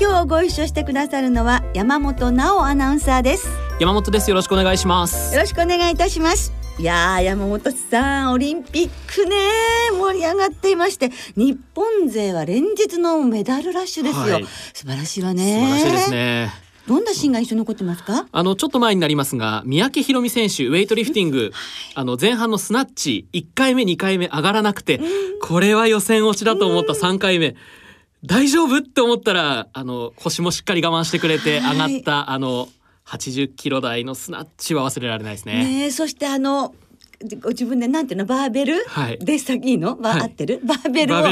今日ご一緒してくださるのは山本直アナウンサーです。山本です。よろしくお願いします。よろしくお願いいたします。いや山本さんオリンピックね盛り上がっていまして日本勢は連日のメダルラッシュですよ、はい、素晴らしいわね。素晴らしいですね。どんなシーンが印象に残ってますか？あのちょっと前になりますが三宅宏美選手ウェイトリフティング、はい、あの前半のスナッチ1回目2回目上がらなくて、これは予選落ちだと思った。3回目、大丈夫？って思ったらあの腰もしっかり我慢してくれて上がった、はい、あの80キロ台のスナッチは忘れられないですね。ねそしてあのご自分でなんていうのバーベル、はい、でしたいいの、はい、合ってる？バーベルを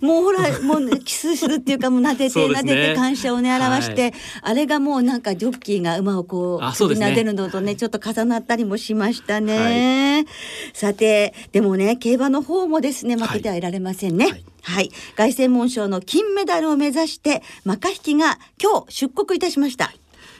もうほらもうキスするっていうかもう撫でて撫でて感謝をね表して、はい、あれがもうなんかジョッキーが馬をこうう、ね、撫でるのとねちょっと重なったりもしましたね、さてでもね競馬の方もですね負けてはいられませんね、はい、凱旋門賞の金メダルを目指してマカヒキが今日出国いたしました。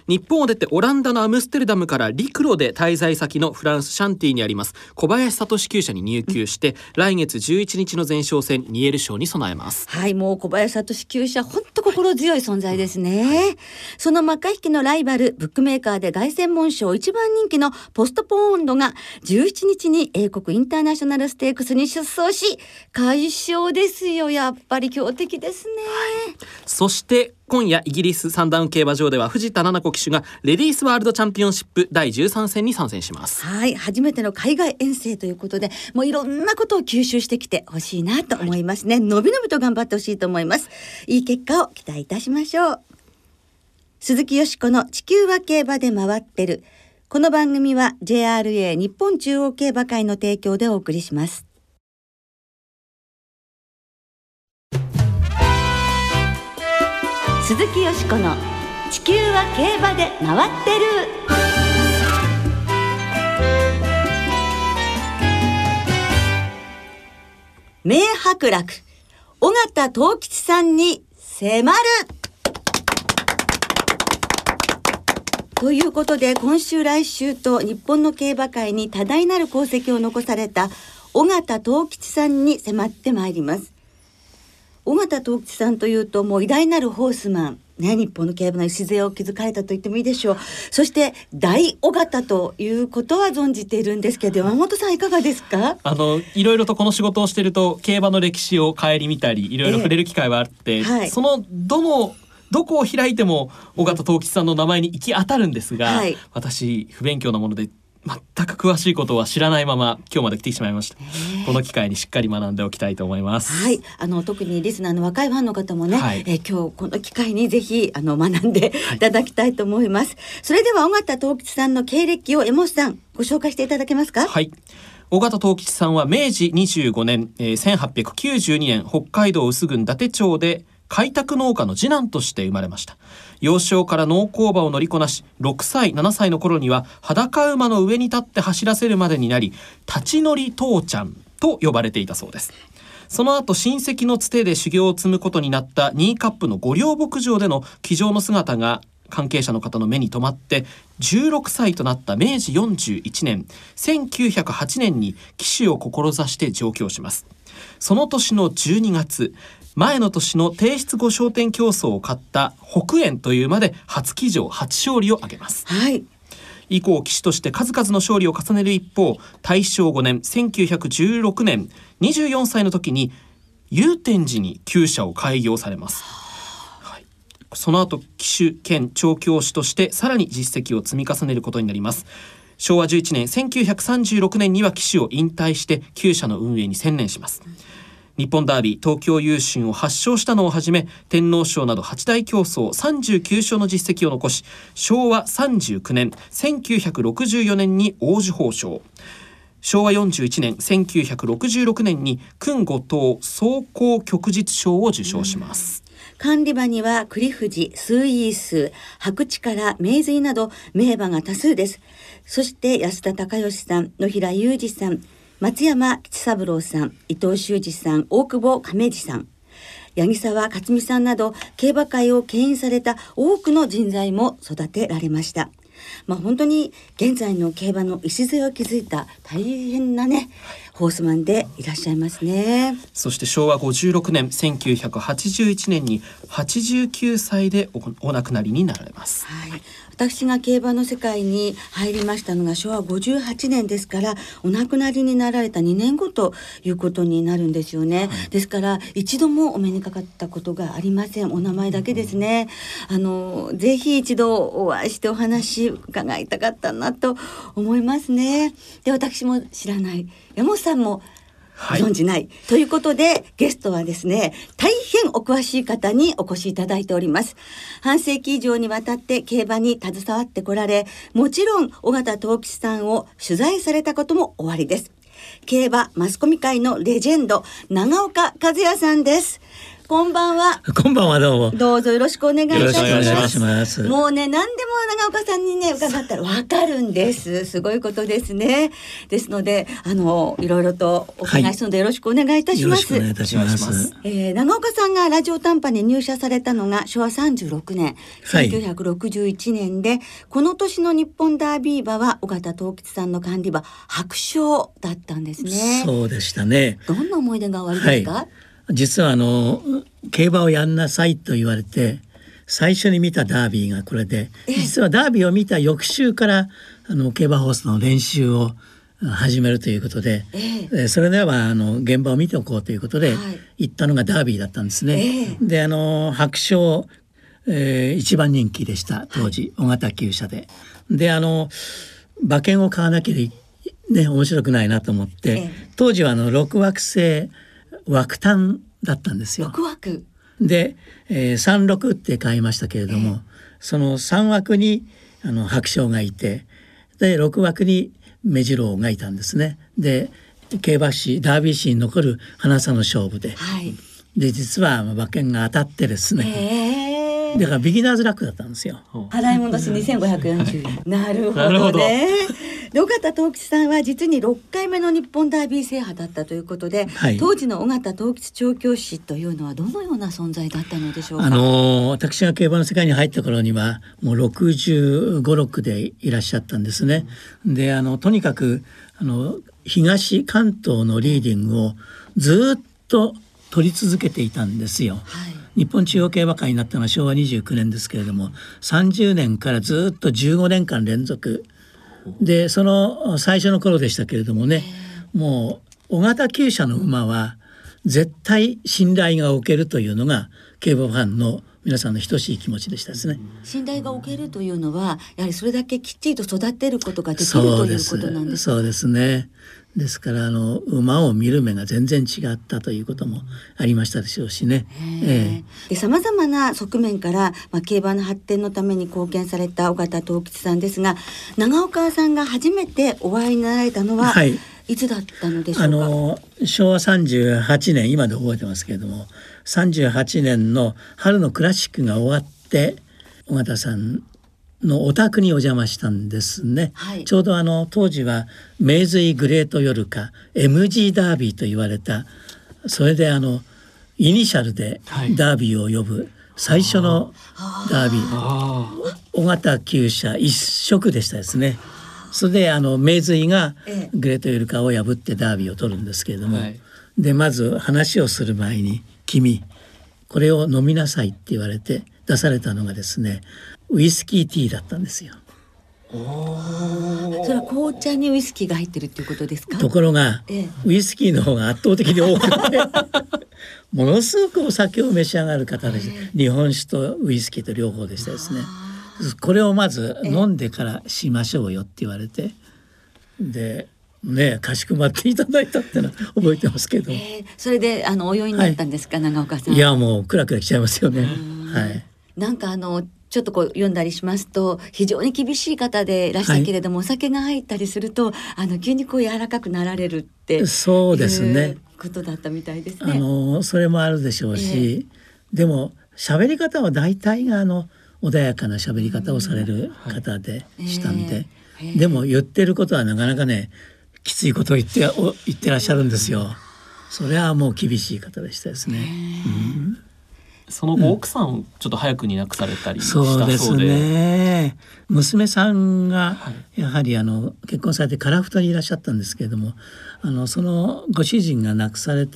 日本を出てオランダのアムステルダムから陸路で滞在先のフランスシャンティにあります。小林聡厩舎に入厩して、うん、来月11日の前哨戦ニエル賞に備えます。はいもう小林聡厩舎本当心強い存在ですね、はい、そのマカヒキのライバルブックメーカーで凱旋門賞一番人気のポストポーンドが17日に英国インターナショナルステークスに出走し快勝ですよ。やっぱり強敵ですね、はい、そして今夜イギリスサンダウン競馬場では藤田七子騎手がレディースワールドチャンピオンシップ第13戦に参戦します。はい初めての海外遠征ということでもういろんなことを吸収してきてほしいなと思いますね、はい、のびのびと頑張ってほしいと思います。いい結果を期待いたしましょう。鈴木よしこの地球は競馬で回ってる。この番組は JRA 日本中央競馬会の提供でお送りします鈴木よしこの「地球は競馬で回ってる」名伯楽。尾形藤吉さんに迫る。ということで今週来週と日本の競馬界に多大なる功績を残された尾形藤吉さんに迫ってまいります。尾形藤吉さんというともう偉大なるホースマン。ね、日本の競馬の礎を築かれたと言ってもいいでしょう。そして大尾形ということは存じているんですけど、山本さんいかがですか？あのいろいろとこの仕事をしていると競馬の歴史を顧みたり、いろいろ触れる機会はあって、えーはい、そのどのどこを開いても尾形藤吉さんの名前に行き当たるんですが、はい、私不勉強なもので全く詳しいことは知らないまま今日まで来てしまいました。この機会にしっかり学んでおきたいと思います。はい、あの特にリスナーの若いファンの方もね、はい、え今日この機会にぜひあの学んでいただきたいと思います。はい、それでは尾形東吉さんの経歴を江本さんご紹介していただけますか？はい。尾形東吉さんは明治25年、えー、1892年北海道臼郡伊達町で開拓農家の次男として生まれました。幼少から農耕馬を乗りこなし6歳7歳の頃には裸馬の上に立って走らせるまでになり立ち乗り父ちゃんと呼ばれていたそうです。その後親戚のつてで修行を積むことになったニーカップの御料牧場での騎乗の姿が関係者の方の目に留まって16歳となった明治41年1908年に騎手を志して上京しますその年の12月前の年の提出後昇天競争を勝った北園というまで初騎乗初勝利を挙げます。はい。以降騎手として数々の勝利を重ねる一方大正5年1916年24歳の時に祐天寺に厩舎を開業されます。その後騎手兼調教師としてさらに実績を積み重ねることになります。昭和11年1936年には騎手を引退して厩舎の運営に専念します。日本ダービー東京優駿を発祥したのをはじめ天皇賞など8大競争39勝の実績を残し昭和39年1964年に王子宝賞昭和41年1966年に勲後藤走行旭日賞を受賞します。管理馬には栗藤、スーイース、白力、名水など名馬が多数です。そして安田隆義さん、野平裕二さん、松山吉三郎さん、伊藤修二さん、大久保亀治さん、八木沢克美さんなど競馬界を牽引された多くの人材も育てられました。まあ、本当に現在の競馬の礎を築いた大変なねホースマンでいらっしゃいますね。そして昭和56年1981年に89歳でお亡くなりになられます、はい、私が競馬の世界に入りましたのが昭和58年ですからお亡くなりになられた2年後ということになるんですよね、はい、ですから一度もお目にかかったことがありません。お名前だけですね、あのぜひ一度お会いしてお話伺いたかったなと思いますね。で私も知らない山本さんもご存じない、はい、ということでゲストはですね大変お詳しい方にお越しいただいております。半世紀以上にわたって競馬に携わってこられもちろん尾形藤吉さんを取材されたこともおありです。競馬マスコミ界のレジェンド長岡和也さんですこんばんは。こんばんはどうも。どうぞよろしくお願いいたします。ますもうね、何でも長岡さんにね、伺ったらわかるんです。すごいことですね。ですので、あの、いろいろとお伺いするので、よろしくお願いいたします。はい、お願いいたします。えー、長岡さんがラジオ短波に入社されたのが昭和36年、1961年で、はい、この年の日本ダービー馬は尾形東吉さんの管理馬白鳥だったんですね。そうでしたね。どんな思い出がおありですか？はい実はあの競馬をやんなさいと言われて最初に見たダービーがこれで実はダービーを見た翌週からあの競馬ホースの練習を始めるということで、えそれではあの現場を見ておこうということで、行ったのがダービーだったんですね。であの白鳥、えー、一番人気でした当時、はい、尾形厩舎で。であの馬券を買わなきゃね面白くないなと思って、当時はあの6枠制枠単だったんですよ。枠で、えー、36って買いましたけれども、えー、その3枠にあの白鳥がいてで6枠に目白がいたんですね。で競馬史ダービー史に残る花差の勝負で、はい、で実は馬券が当たってですね、えー、だからビギナーズラックだったんですよ。払い戻し2540円。なるほどね。で尾形藤吉さんは実に6回目の日本ダービー制覇だったということで、はい、当時の尾形藤吉調教師というのはどのような存在だったのでしょうか？あの私が競馬の世界に入った頃にはもう65、6でいらっしゃったんですね。であのとにかくあの東関東のリーディングをずっと取り続けていたんですよ。はい日本中央競馬会になったのは昭和29年ですけれども30年からずっと15年間連続でその最初の頃でしたけれどもねもう小型厩舎の馬は絶対信頼がおけるというのが競馬ファンの皆さんの等しい気持ちでしたですね。信頼がおけるというのはやはりそれだけきっちりと育てることができるということなんですそうですね。ですからあの馬を見る目が全然違ったということもありましたでしょうしね。さまざまな側面から、まあ、競馬の発展のために貢献された尾形藤吉さんですが長岡さんが初めてお会いになられたのは、はい、いつだったのでしょうか？あの昭和38年今で覚えてますけれども38年の春のクラシックが終わって尾形さんのお宅にお邪魔したんですね、はい、ちょうどあの当時は名水グレートヨルカ MG ダービーと言われたそれであのイニシャルでダービーを呼ぶ最初のダービー。尾形厩舎一色でしたですね。それであの名水がグレートヨルカを破ってダービーを取るんですけれども、はい、でまず話をする前に「君これを飲みなさい」って言われて出されたのがですねウイスキーティーだったんですよ。それは紅茶にウイスキーが入ってるっていうことですか？ところが、ええ、ウイスキーの方が圧倒的に多くて ものすごくお酒を召し上がる方でした、え、日本酒とウイスキーと両方でしたですね。これをまず飲んでからしましょうよって言われてでねかしこまっていただいたってのは覚えてますけど、それであのお酔いになったんですか、はい、長岡さん。いやもうクラクラきちゃいますよね。はい。なんかあのちょっとこう読んだりしますと非常に厳しい方でいらしたけれども、はい、お酒が入ったりするとあの急にこう柔らかくなられるってそうですね。ことだったみたいですね。あのそれもあるでしょうし、えー、でも喋り方は大体があの穏やかな喋り方をされる方でしたんで、はい、でも言ってることはなかなかねきついことを言って言ってらっしゃるんですよ。それはもう厳しい方でしたですね。うんその後、奥さんちょっと早くに亡くされたりしたそうですね娘さんがやはりあの結婚されて樺太にいらっしゃったんですけれどもあのそのご主人が亡くされ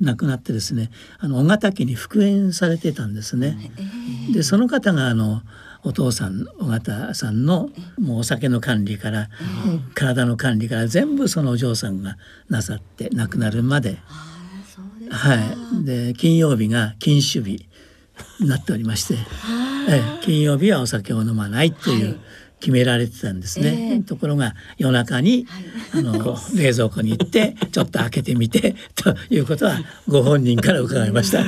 亡くなってですねあの尾形家に復縁されてたんですね。でその方があのお父さん尾形さんのもうお酒の管理から、体の管理から全部そのお嬢さんがなさって亡くなるまで。はい、で金曜日が禁酒日になっておりまして、え金曜日はお酒を飲まないという。決められてたんですね、えー、ところが夜中に、はい、あの冷蔵庫に行って ちょっと開けてみてということはご本人から伺いました。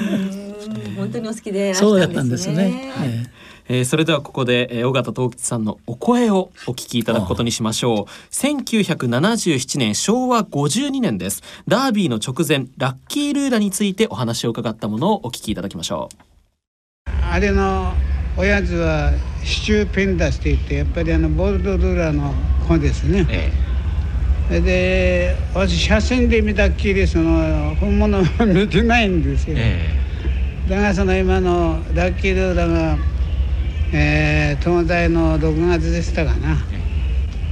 本当にお好きで、ね、そうだったんですね。はいえー、それではここで、えー、尾形東吉さんのお声をお聞きいただくことにしましょう。1977年昭和52年です。ダービーの直前ラッキールーラについてお話を伺ったものをお聞きいただきましょう。あれのおやつはシチューペンダスって言ってやっぱりあのボルドルーラの子ですね、ええ、で私写真で見たっきりその本物は見てないんですよ、ええ、だからその今のラッキールーラがえー、東大の6月でしたかな、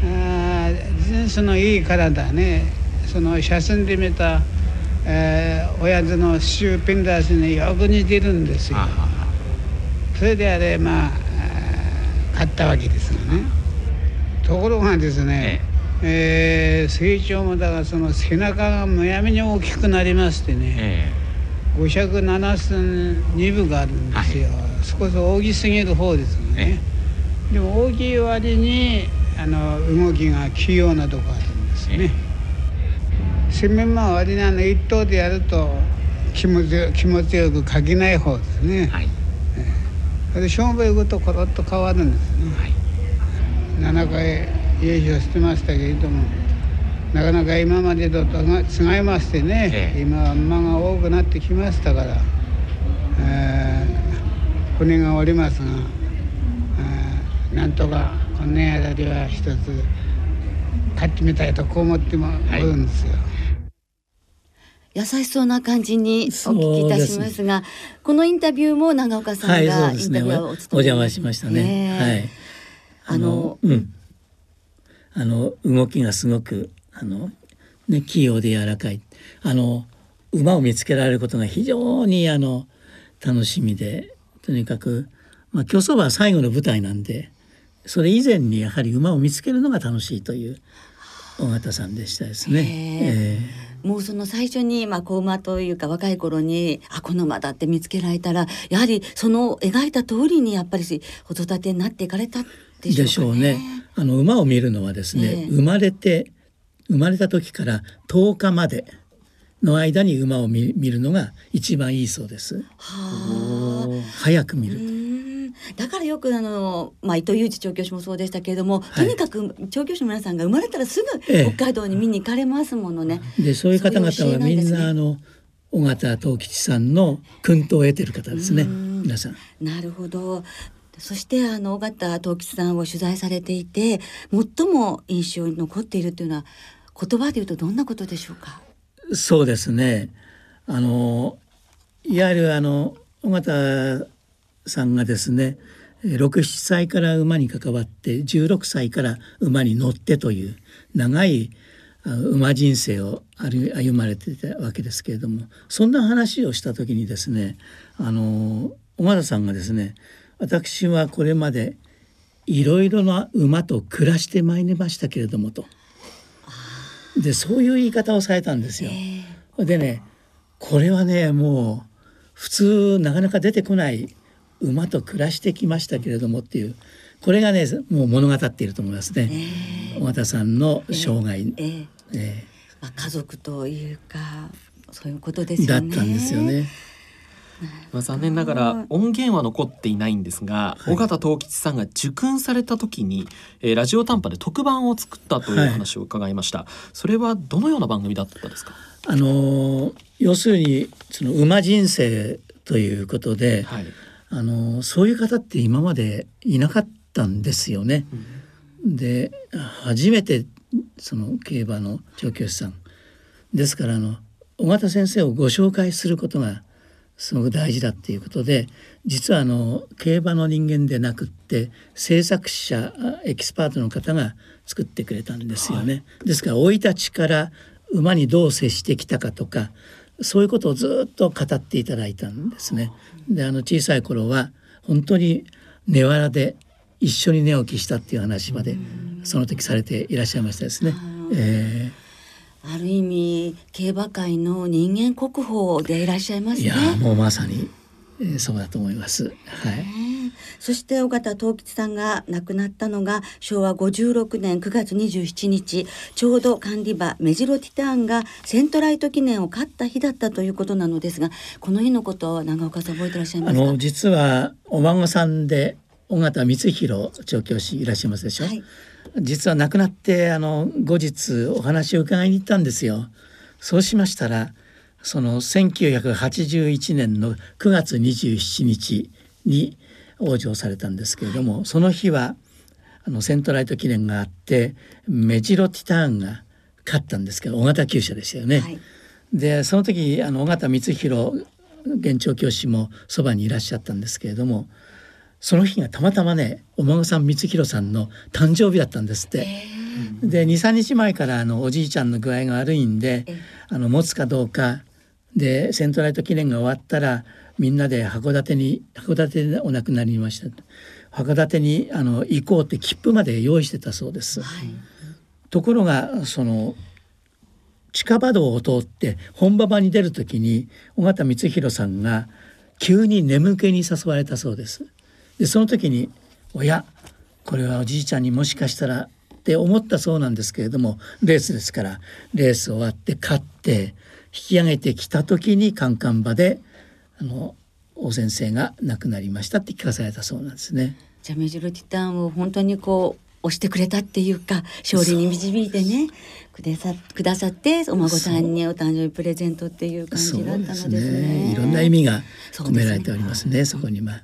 あ人種のいい体ね。その写真で見た、えー、親父のシューピンダースによく似てるんですよ。それであれまあ買ったわけですよね。ところがですね、えー、成長もだからその背中がむやみに大きくなりましてね、5尺7寸2分があるんですよ、はい少し大きすぎる方ですね。でも大きい割にあの動きが器用なとこあるんですね。洗面は割にあの一頭でやると気持ち気持ちよく書けない方ですね、はい、えー、で勝負行くとコロッと変わるんですね、はい、7回優勝してましたけれどもなかなか今までと違いましてね、ええ、今は馬が多くなってきましたから、えー船がおりますが、なんとかこの間では一つ買ってみたいとこう思ってもおるんですよ。はい優しそうな感じにお聞きいたしますが、このインタビューも長岡さんがインタビューをお、ね、お邪魔しましたね。はい。あの、うん、あの動きがすごくあのね器用で柔らかい。あの馬を見つけられることが非常にあの楽しみでとにかく、まあ、競走馬は最後の舞台なんでそれ以前にやはり馬を見つけるのが楽しいという尾形さんでしたですね。えー、もうその最初に、まあ、子馬というか若い頃にあこの馬だって見つけられたらやはりその描いた通りにやっぱり子育てになっていかれたでしょう、ね、でしょうね。あの馬を見るのはですね、えー、生まれて生まれた時から10日までの間に馬を見るのが一番いいそうです。は早く見る。だからよくあの、まあ、伊藤裕二調教師もそうでしたけれども、はい、とにかく調教師の皆さんが生まれたらすぐ北海道に見に行かれますものね。ええ、でそういう方々はみんな、あの尾形藤吉さんの薫陶を得てる方ですね。皆さん。なるほど。そしてあの尾形藤吉さんを取材されていて最も印象に残っているというのは言葉で言うとどんなことでしょうか？そうですね。あのいわゆるあの尾形さんがですね67歳から馬に関わって16歳から馬に乗ってという長い馬人生を歩まれていたわけですけれどもそんな話をした時にですねあの尾形さんがですね私はこれまでいろいろな馬と暮らしてまいりましたけれどもとでそういう言い方をされたんですよ。でねこれはねもう普通なかなか出てこない馬と暮らしてきましたけれどもっていうこれがねもう物語っていると思いますね。尾形さんの生涯、えーえー、まあ、家族というかそういうことですよね。だったんですよね。まあ、残念ながら音源は残っていないんですが、はい、尾形藤吉さんが受訓された時に、えー、ラジオ短波で特番を作ったという話を伺いました、はい、それはどのような番組だったですか？あの要するにその馬人生ということで、はい、あのそういう方って今までいなかったんですよね。うん、で初めてその競馬の調教師さん。ですからあの尾形先生をご紹介することがすごく大事だっていうことで実はあの競馬の人間でなくって制作者エキスパートの方が作ってくれたんですよね。はい、ですから生い立ちから馬にどう接してきたかとかそういうことをずっと語っていただいたんですね。であの小さい頃は本当に寝藁で一緒に寝起きしたっていう話までその時されていらっしゃいましたですね。えーある意味競馬界の人間国宝でいらっしゃいますね。いやもうまさに、えー、そうだと思います。はい。そして尾形藤吉さんが亡くなったのが昭和56年9月27日ちょうど管理馬メジロティターンがセントライト記念を勝った日だったということなのですがこの日のことは長岡さん覚えてらっしゃいますか？あの実はお孫さんで尾形光弘調教師いらっしゃいますでしょ、はい、実は亡くなってあの後日お話を伺いに行ったんですよ。そうしましたらその1981年の9月27日に往生されたんですけれども、その日はあのセントライト記念があってメジロティターンが勝ったんですけど大型厩舎ですよね。はい、でその時あの尾形光弘現調教師もそばにいらっしゃったんですけれどもその日がたまたまねお孫さん光弘さんの誕生日だったんですって。で23日前からあのおじいちゃんの具合が悪いんであの持つかどうかでセントライト記念が終わったらみんなで函館に函館でお亡くなりにました函館にあの行こうって切符まで用意してたそうです。はい、ところがその近場道を通って本馬場に出る時に尾形光弘さんが急に眠気に誘われたそうです。でその時に「おやこれはおじいちゃんにもしかしたら」って思ったそうなんですけれどもレースですからレース終わって勝って引き上げてきた時にカンカン場であの王先生が亡くなりましたって聞かされたそうなんですね。じゃあメジロティタンを本当にこう押してくれたっていうか勝利に導いてねくださくださってお孫さんにお誕生日プレゼントっていう感じだったのですね。すねいろんな意味が込められておりますね。そ、ね、こには。はい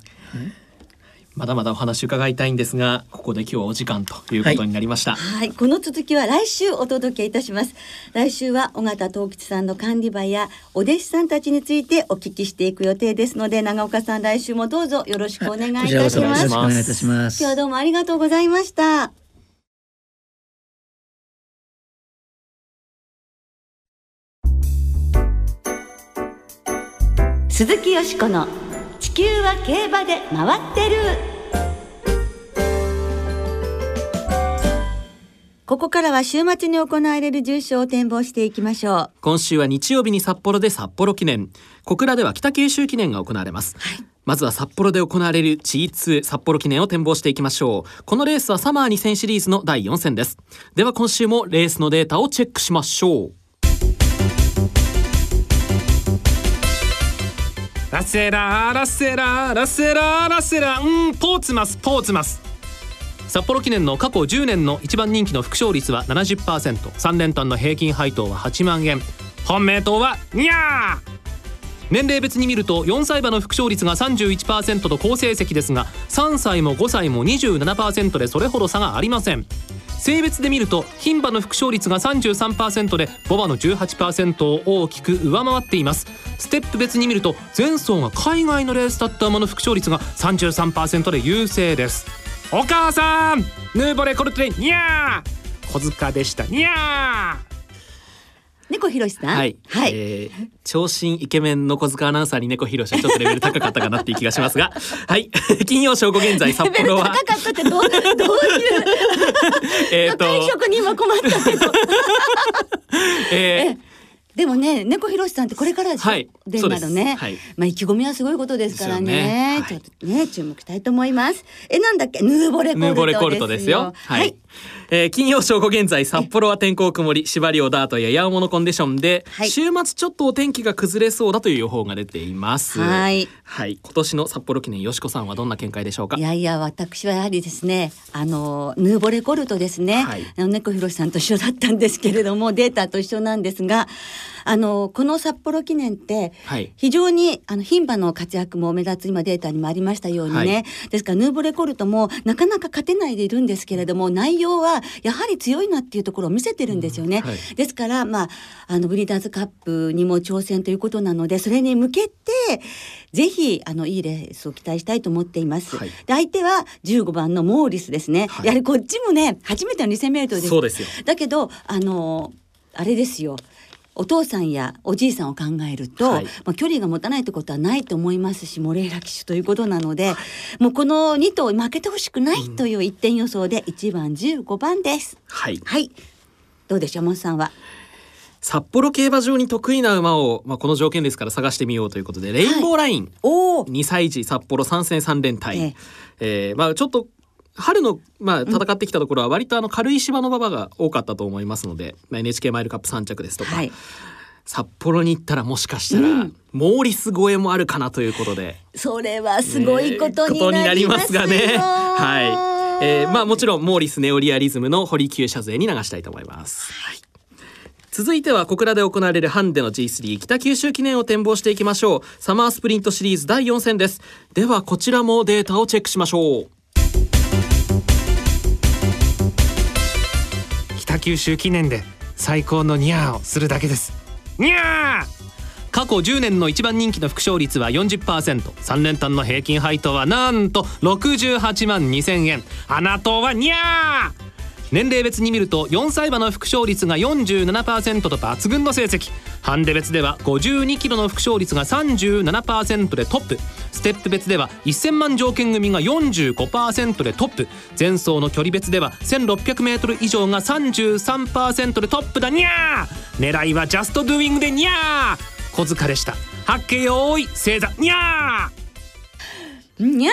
まだまだお話伺いたいんですがここで今日はお時間ということになりました、はい、はい、この続きは来週お届けいたします。来週は尾形東吉さんの管理場やお弟子さんたちについてお聞きしていく予定ですので長岡さん来週もどうぞよろしくお願いいたします。よろしくお願いいたします。今日はどうもありがとうございました。鈴木よしこの地球は競馬で回ってる。ここからは週末に行われる重賞を展望していきましょう。今週は日曜日に札幌で札幌記念。小倉では北九州記念が行われます、はい、まずは札幌で行われる G2 札幌記念を展望していきましょう。このレースはサマー2000シリーズの第4戦です。では今週もレースのデータをチェックしましょうラセラーラセラーラセラーラセラー。うんポーツマスポーツマス。札幌記念の過去10年の一番人気の副勝率は 70%3 連単の平均配当は8万円。本命党はニャー。年齢別に見ると4歳馬の副勝率が31%と好成績ですが3歳も5歳も27%でそれほど差がありません。性別で見ると牝馬の副勝率が33%でボバの18%を大きく上回っています。ステップ別に見ると前走が海外のレースだった馬の副勝率が33%で優勢です。お母さんヌーボレコルテニャー。小塚でしたニャー。猫ひろしさん？はい。はい。えー、長身イケメンの小塚アナウンサーに猫ひろしはちょっとレベル高かったかなっていう気がしますが、はい。金曜正午現在札幌は。高かったってどう、どういう。えっと。退職には困ったけど。えーでもね、猫ひろしさんってこれからでしょ、はい、でなるね、はい、まあ意気込みはすごいことですからね、ね。はい、ちょっとね注目したいと思います。え、なんだっけ、ヌーボレコルトですよ。ヌーボレコルトですよ。はい、はい。えー、金曜正午現在札幌は天候曇り縛りをダートややおものコンディションで、はい、週末ちょっとお天気が崩れそうだという予報が出ています。はい。はい。今年の札幌記念よしこさんはどんな見解でしょうか？いやいや私はやはりですねあのヌーボレコルトですね、はい、あの猫ひろしさんと一緒だったんですけれどもデータと一緒なんですがあのこの札幌記念って非常に、あの牝馬の活躍も目立つ今データにもありましたようにね、はい、ですからヌーボレコルトもなかなか勝てないでいるんですけれども内容はやはり強いなっていうところを見せてるんですよね。うんはい、ですからまああのブリーダーズカップにも挑戦ということなのでそれに向けてぜひあのいいレースを期待したいと思っています。はい、で相手は15番のモーリスですね。やはりこっちもね初めての2000メートルです。そうですよ。だけどあのあれですよ。お父さんやおじいさんを考えると、はい、まあ、距離が持たないってことはないと思いますしモレーラ騎手ということなので、はい、もうこの2頭負けてほしくないという一点予想で1番15番です。はい、はい、どうでしょうモンさんは？札幌競馬場に得意な馬を、まあ、この条件ですから探してみようということでレインボーライン、はい、2歳児札幌3戦3連隊、ええ。えー、まあ、ちょっと春の、まあ、戦ってきたところは割とあの軽い芝の馬場が多かったと思いますので、まあ、NHK マイルカップ3着ですとか、はい、札幌に行ったらもしかしたら、うん、モーリス超えもあるかなということで。それはすごいことになりますがね。はい、えー、まあもちろんモーリスネオリアリズムの堀厩舎勢に流したいと思います。はい。続いては小倉で行われるハンデの G3 北九州記念を展望していきましょう。サマースプリントシリーズ第4戦です。ではこちらもデータをチェックしましょう北九州記念で最高のニャーをするだけですニャー過去10年の一番人気の副勝率は 40%3 連単の平均配当はなんと68万2000円。あなたはニャー。年齢別に見ると4歳馬の副勝率が47%と抜群の成績。ハンデ別では52キロの副勝率が37%でトップ。ステップ別では1000万条件組が45%でトップ。前走の距離別では 1600m 以上が33%でトップだ。にゃー！狙いはジャストドゥイングでにゃー！小塚でした。八景よーい星座。にゃー！にゃ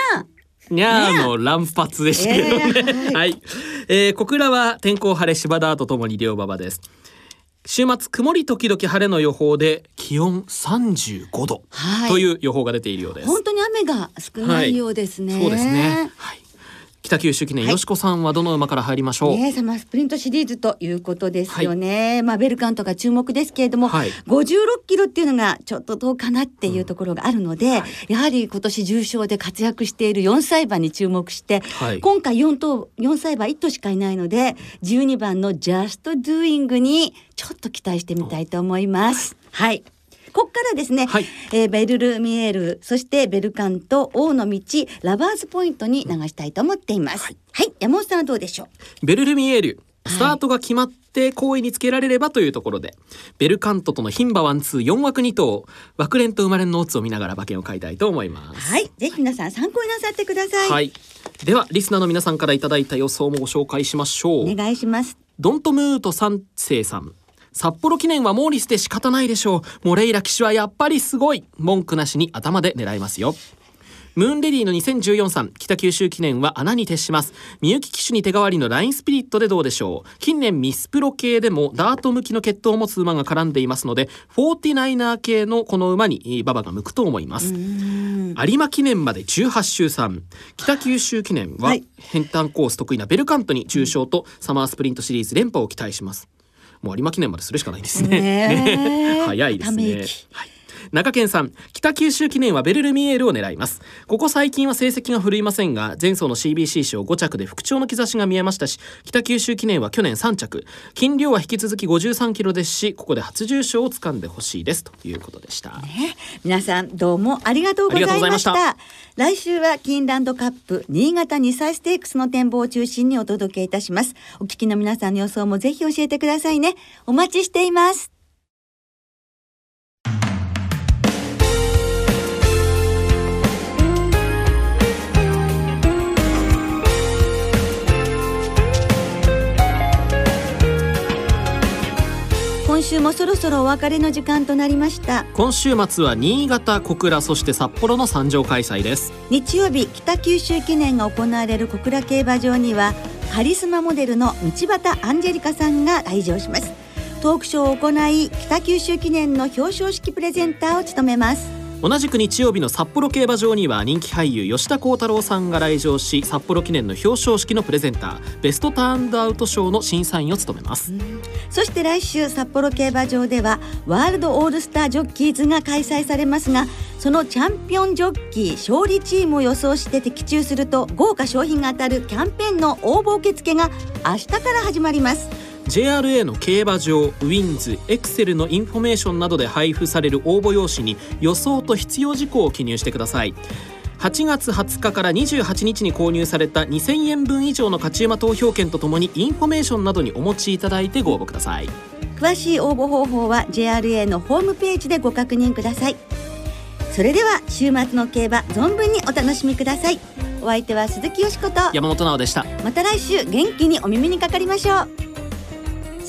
ー！にゃーの乱発でしたけどね、えー、はい、えー、小倉は天候晴れ柴田とともに両馬場です週末曇り時々晴れの予報で気温35度という予報が出ているようです、本当に雨が少ないようですね、はい、そうですね、はい北九州記念、はい、よしこさんはどの馬から入りましょう？ね、サマースプリントシリーズということですよね。はい、まあベルカントが注目ですけれども、はい、56キロっていうのがちょっとどうかなっていうところがあるので、うん。はい、やはり今年重賞で活躍している4歳馬に注目して、はい、今回4頭4歳馬1頭しかいないので、12番のジャストドゥイングにちょっと期待してみたいと思います。はいここからですね、はい、えー、ベルルミエールそしてベルカントオウノミチラヴァーズポイントに流したいと思っています、はい、はい、山本さんはどうでしょう？ベルルミエールスタートが決まって好位につけられればというところで、ベルカントとの牝馬ワンツー4枠2頭枠連と馬連のオッズを見ながら馬券を買いたいと思います。はい。ぜひ皆さん参考になさってください。はい。ではリスナーの皆さんからいただいた予想もご紹介しましょう。お願いします。ドントムート三世さん札幌記念はモーリスで仕方ないでしょう。モレイラ騎手はやっぱりすごい。文句なしに頭で狙いますよ。ムーンレディの2014さん北九州記念は穴に徹します。みゆき騎手に手代わりのラインスピリットでどうでしょう。近年ミスプロ系でもダート向きの血統を持つ馬が絡んでいますのでフォーティナイナー系のこの馬に馬場が向くと思います。有馬記念まで18週3北九州記念は変端コース得意なベルカントに重賞とサマースプリントシリーズ連覇を期待しますもう有馬記念までするしかないですね。ね 早いですね。はい中堅さん北九州記念はベルルミエールを狙います。ここ最近は成績が振るいませんが前走の CBC 賞5着で復調の兆しが見えましたし北九州記念は去年3着。金量は引き続き53キロですしここで初重賞を掴んでほしいです。ということでした、ね、皆さんどうもありがとうございました。来週はキンランドカップ新潟2歳ステークスの展望を中心にお届けいたします。お聞きの皆さんの予想もぜひ教えてくださいね。お待ちしています今週もそろそろお別れの時間となりました。今週末は新潟小倉そして札幌の参上開催です。日曜日北九州記念が行われる小倉競馬場にはカリスマモデルの道端アンジェリカさんが来場します。トークショーを行い北九州記念の表彰式プレゼンターを務めます同じく日曜日の札幌競馬場には人気俳優吉田鋼太郎さんが来場し札幌記念の表彰式のプレゼンターベストターンアウト賞の審査員を務めます、そして来週札幌競馬場ではワールドオールスタージョッキーズが開催されますがそのチャンピオンジョッキー勝利チームを予想して的中すると豪華賞品が当たるキャンペーンの応募受付が明日から始まります。JRA の競馬場ウィンズエクセルのインフォメーションなどで配布される応募用紙に予想と必要事項を記入してください。8月20日から28日に購入された2000円分以上の勝ち馬投票券とともにインフォメーションなどにお持ちいただいてご応募ください。詳しい応募方法は JRA のホームページでご確認ください。それでは週末の競馬存分にお楽しみください。お相手は鈴木よしこと山本直でした。また来週元気にお耳にかかりましょう